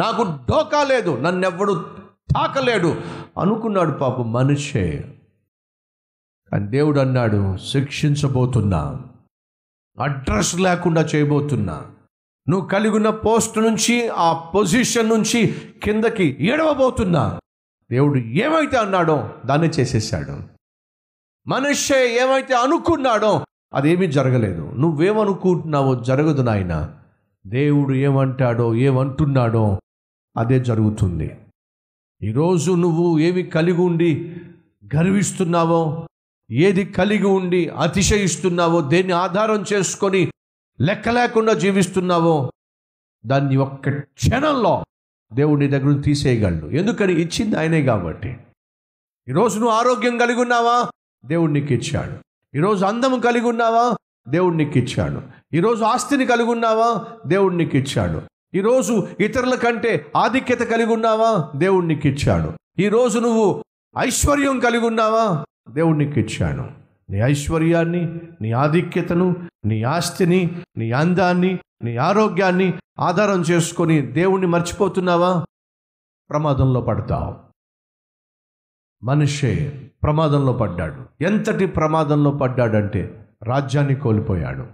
నాకు డోకా లేదు నన్నెవ్వడు తాకలేడు అనుకున్నాడు పాపం మనిషే. కానీ దేవుడు అన్నాడు శిక్షించబోతున్నా అడ్రస్ లేకుండా చేయబోతున్నా. నువ్వు కలిగి ఉన్న పోస్ట్ నుంచి ఆ పొజిషన్ నుంచి కిందకి ఏడవబోతున్నా. దేవుడు ఏమైతే అన్నాడో దాన్ని చేసేసాడు మనిషే ఏమైతే అనుకున్నాడో అదేమీ జరగలేదు. నువ్వేమనుకుంటున్నావో జరగదు నాయన. దేవుడు ఏమంటాడో ఏమంటున్నాడో అదే జరుగుతుంది. ఈరోజు నువ్వు ఏమి కలిగి ఉండి గర్విస్తున్నావో ఏది కలిగి ఉండి అతిశయిస్తున్నావో దేన్ని ఆధారం చేసుకొని లెక్క లేకుండా జీవిస్తున్నావో దాన్ని ఒక్క క్షణంలో దేవుడి దగ్గర నుంచి తీసేయగలడు. ఎందుకని? ఇచ్చింది ఆయనే కాబట్టి. ఈరోజు నువ్వు ఆరోగ్యం కలిగి ఉన్నావా? దేవుడు నీకు ఇచ్చాడు. ఈరోజు అందం కలిగి ఉన్నావా? దేవుడు నీకు ఇచ్చాడు. ఈరోజు ఆస్తిని కలిగి ఉన్నావా? దేవుడు నీకు ఇచ్చాడు. ఈరోజు ఇతరుల కంటే ఆధిక్యత కలిగి ఉన్నావా? దేవుడు నీకు ఇచ్చాడు ఈరోజు నువ్వు ఐశ్వర్యం కలిగి ఉన్నావా? దేవుడు నీకు ఇచ్చాడు నీ ఐశ్వర్యాన్ని నీ ఆధిక్యతను నీ ఆస్తిని నీ అందాన్ని నీ ఆరోగ్యాన్ని ఆధారం చేసుకొని దేవుణ్ణి మర్చిపోతున్నావా? ప్రమాదంలో పడతావు. మనిషే ప్రమాదంలో పడ్డాడు. ఎంతటి ప్రమాదంలో పడ్డాడంటే రాజ్యాన్ని కోల్పోయాడు.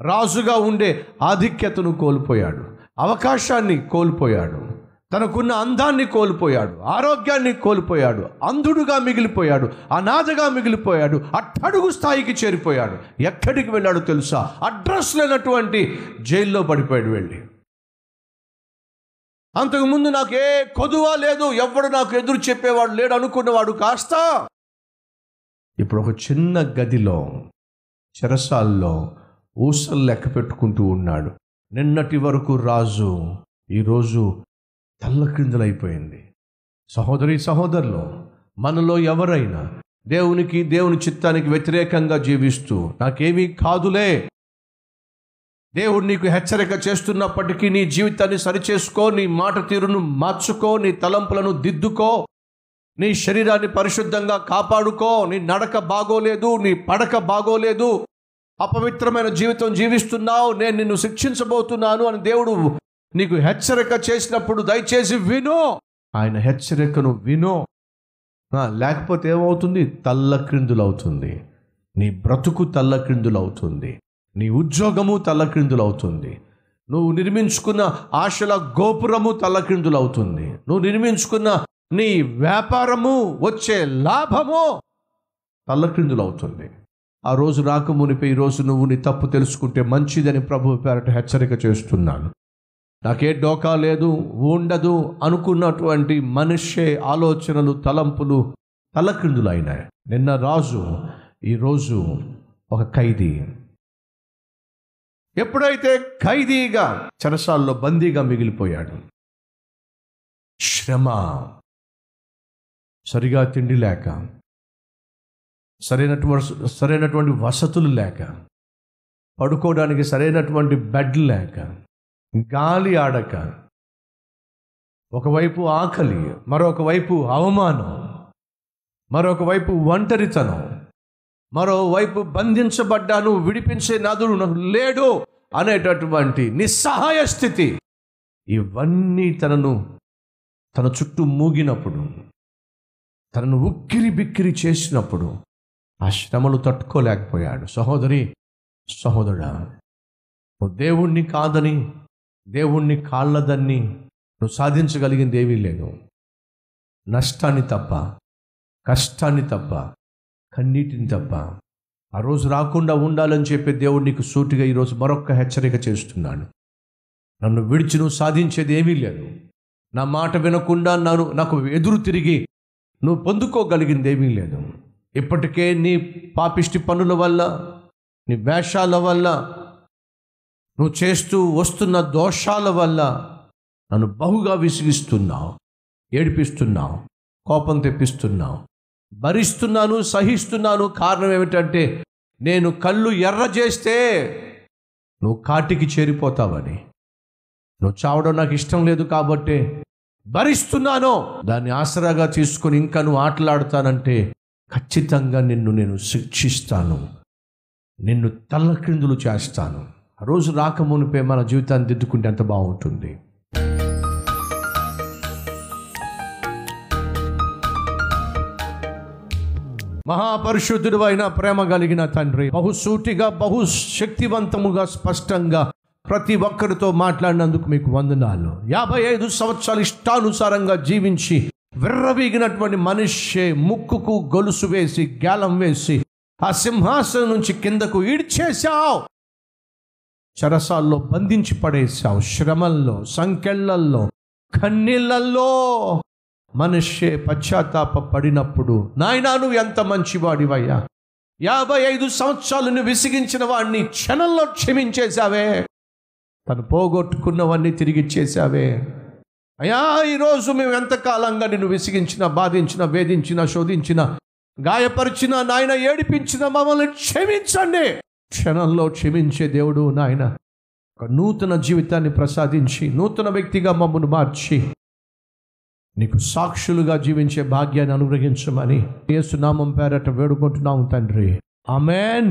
రాజుగా ఉండే ఆధిక్యతను కోల్పోయాడు. అవకాశాన్ని కోల్పోయాడు. తనకున్న అందాన్ని కోల్పోయాడు. ఆరోగ్యాన్ని కోల్పోయాడు. అంధుడుగా మిగిలిపోయాడు. అనాథగా మిగిలిపోయాడు. అట్టడుగు స్థాయికి చేరిపోయాడు. ఎక్కడికి వెళ్ళాడో తెలుసా? అడ్రస్ లేనటువంటి జైల్లో పడిపోయాడు వెళ్ళి. అంతకుముందు నాకు ఏ కొదువా లేదు. ఎవడు నాకు ఎదురు చెప్పేవాడు లేడు అనుకున్నవాడు కాస్త. ఇప్పుడు ఒక చిన్న గదిలో చెరసాల్లో ఊసలు లెక్క పెట్టుకుంటూ ఉన్నాడు. నిన్నటి వరకు రాజు ఈరోజు తల్లక్రిందులైపోయింది సహోదరి సహోదరులు మనలో ఎవరైనా దేవునికి దేవుని చిత్తానికి వ్యతిరేకంగా జీవిస్తూ నాకేమీ కాదులే. దేవుడు నీకు హెచ్చరిక చేస్తున్నప్పటికీ నీ జీవితాన్ని సరిచేసుకో నీ మాట తీరును మార్చుకో నీ తలంపులను దిద్దుకో నీ శరీరాన్ని పరిశుద్ధంగా కాపాడుకో నీ నడక బాగోలేదు నీ పడక బాగోలేదు. అపవిత్రమైన జీవితం జీవిస్తున్నావు నేను నిన్ను శిక్షించబోతున్నాను అని దేవుడు నీకు హెచ్చరిక చేసినప్పుడు దయచేసి విను. ఆయన హెచ్చరికను విను. లేకపోతే ఏమవుతుంది? తల్లక్రిందులవుతుంది నీ బ్రతుకు తల్లక్రిందులవుతుంది నీ ఉద్యోగము తల్లక్రిందులవుతుంది నువ్వు నిర్మించుకున్న ఆశల గోపురము తల్లక్రిందులవుతుంది నువ్వు నిర్మించుకున్న నీ వ్యాపారము వచ్చే లాభము తల్లక్రిందులవుతుంది ఆ రోజు రాకమునిపై ఈరోజు రోజు నువ్వు నీ తప్పు తెలుసుకుంటే మంచిదని ప్రభు పేరట హెచ్చరిక చేస్తున్నాను. నాకే డోకా లేదు ఉండదు అనుకున్నటువంటి మనిషే ఆలోచనలు తలంపులు తలక్రిందులైనాయి. నిన్న రాజు ఈరోజు ఒక ఖైదీ. ఎప్పుడైతే ఖైదీగా చెరసాల్లో బందీగా మిగిలిపోయాడు శ్రమ సరిగా తిండి లేక సరైనటువంటి సరైనటువంటి వసతులు లేక పడుకోవడానికి సరైనటువంటి బెడ్ లేక గాలి ఆడక ఒకవైపు ఆకలి మరొక వైపు అవమానం మరొక వైపు ఒంటరితనం మరోవైపు బంధించబడ్డాను విడిపించే నాదుడు నాకు లేడు అనేటటువంటి నిస్సహాయ స్థితి. ఇవన్నీ తనను తన చుట్టూ మూగినప్పుడు తనను ఉక్కిరి బిక్కిరి చేసినప్పుడు ఆ శ్రమలు తట్టుకోలేకపోయాడు. సహోదరి సహోదరుడా నువ్వు దేవుణ్ణి కాదని దేవుణ్ణి కాళ్ళదని నువ్వు సాధించగలిగింది ఏమీ లేదు. నష్టాన్ని తప్ప కష్టాన్ని తప్ప కన్నీటిని తప్ప ఆ రోజు రాకుండా ఉండాలని చెప్పి దేవుడు నీకు సూటిగా ఈరోజు మరొక్క హెచ్చరిక చేస్తున్నాను నన్ను విడిచి నువ్వు సాధించేది ఏమీ లేదు. నా మాట వినకుండా నన్ను నాకు ఎదురు తిరిగి నువ్వు పొందుకోగలిగింది ఏమీ లేదు. ఇప్పటికే నీ పాపిష్టి పనుల వల్ల నీ వేషాల వల్ల నువ్వు చేస్తూ వస్తున్న దోషాల వల్ల నన్ను బహుగా విసిగిస్తున్నావు ఏడిపిస్తున్నావు కోపం తెప్పిస్తున్నావు భరిస్తున్నాను సహిస్తున్నాను. కారణం ఏమిటంటే నేను కళ్ళు ఎర్ర చేస్తే నువ్వు కాటికి చేరిపోతావని. నువ్వు చావడం నాకు ఇష్టం లేదు కాబట్టి భరిస్తున్నాను. దాన్ని ఆసరాగా తీసుకొని ఇంకా నువ్వు ఆటలాడుతానంటే ఖచ్చితంగా నిన్ను నేను శిక్షిస్తాను. నిన్ను తల్లక్రిందులు చేస్తాను. ఆ రోజు రాకమునిపై మన జీవితాన్ని దిద్దుకుంటే ఎంత బాగుంటుంది. మహాపరిశుద్ధుడు అయిన ప్రేమ కలిగిన తండ్రి బహుసూటిగా బహుశక్తివంతముగా స్పష్టంగా ప్రతి ఒక్కరితో మాట్లాడినందుకు మీకు వందనాలు. యాభై ఐదు సంవత్సరాలు ఇష్టానుసారంగా జీవించి విర్రవీగినటువంటి మనిషి ముక్కుకు గొలుసు వేసి గాలం వేసి ఆ సింహాసనం నుంచి కిందకు ఈడ్చేశావు. చరసాల్లో బంధించి పడేశావు శ్రమల్లో సంకెళ్ళల్లో కన్నీళ్ళల్లో మనిషే పశ్చాత్తాప పడినప్పుడు నాయనా నువ్వు ఎంత మంచివాడివయ్యా? యాభై ఐదు సంవత్సరాలను విసిగించిన వాడిని క్షణంలో క్షమించేశావే. తను పోగొట్టుకున్నవన్నీ తిరిగి చేశావే అయ్యా ఈరోజు మేము ఎంతకాలంగా నిన్ను విసిగించిన బాధించిన వేధించిన శోధించిన గాయపరిచిన నాయన ఏడిపించిన మమ్మల్ని క్షమించండి. క్షణంలో క్షమించే దేవుడు నాయన ఒక నూతన జీవితాన్ని ప్రసాదించి నూతన వ్యక్తిగా మమ్మల్ని మార్చి నీకు సాక్షులుగా జీవించే భాగ్యాన్ని అనుగ్రహించమని ఏసునామం పేరట వేడుకుంటున్నాము తండ్రి. ఆమెన్.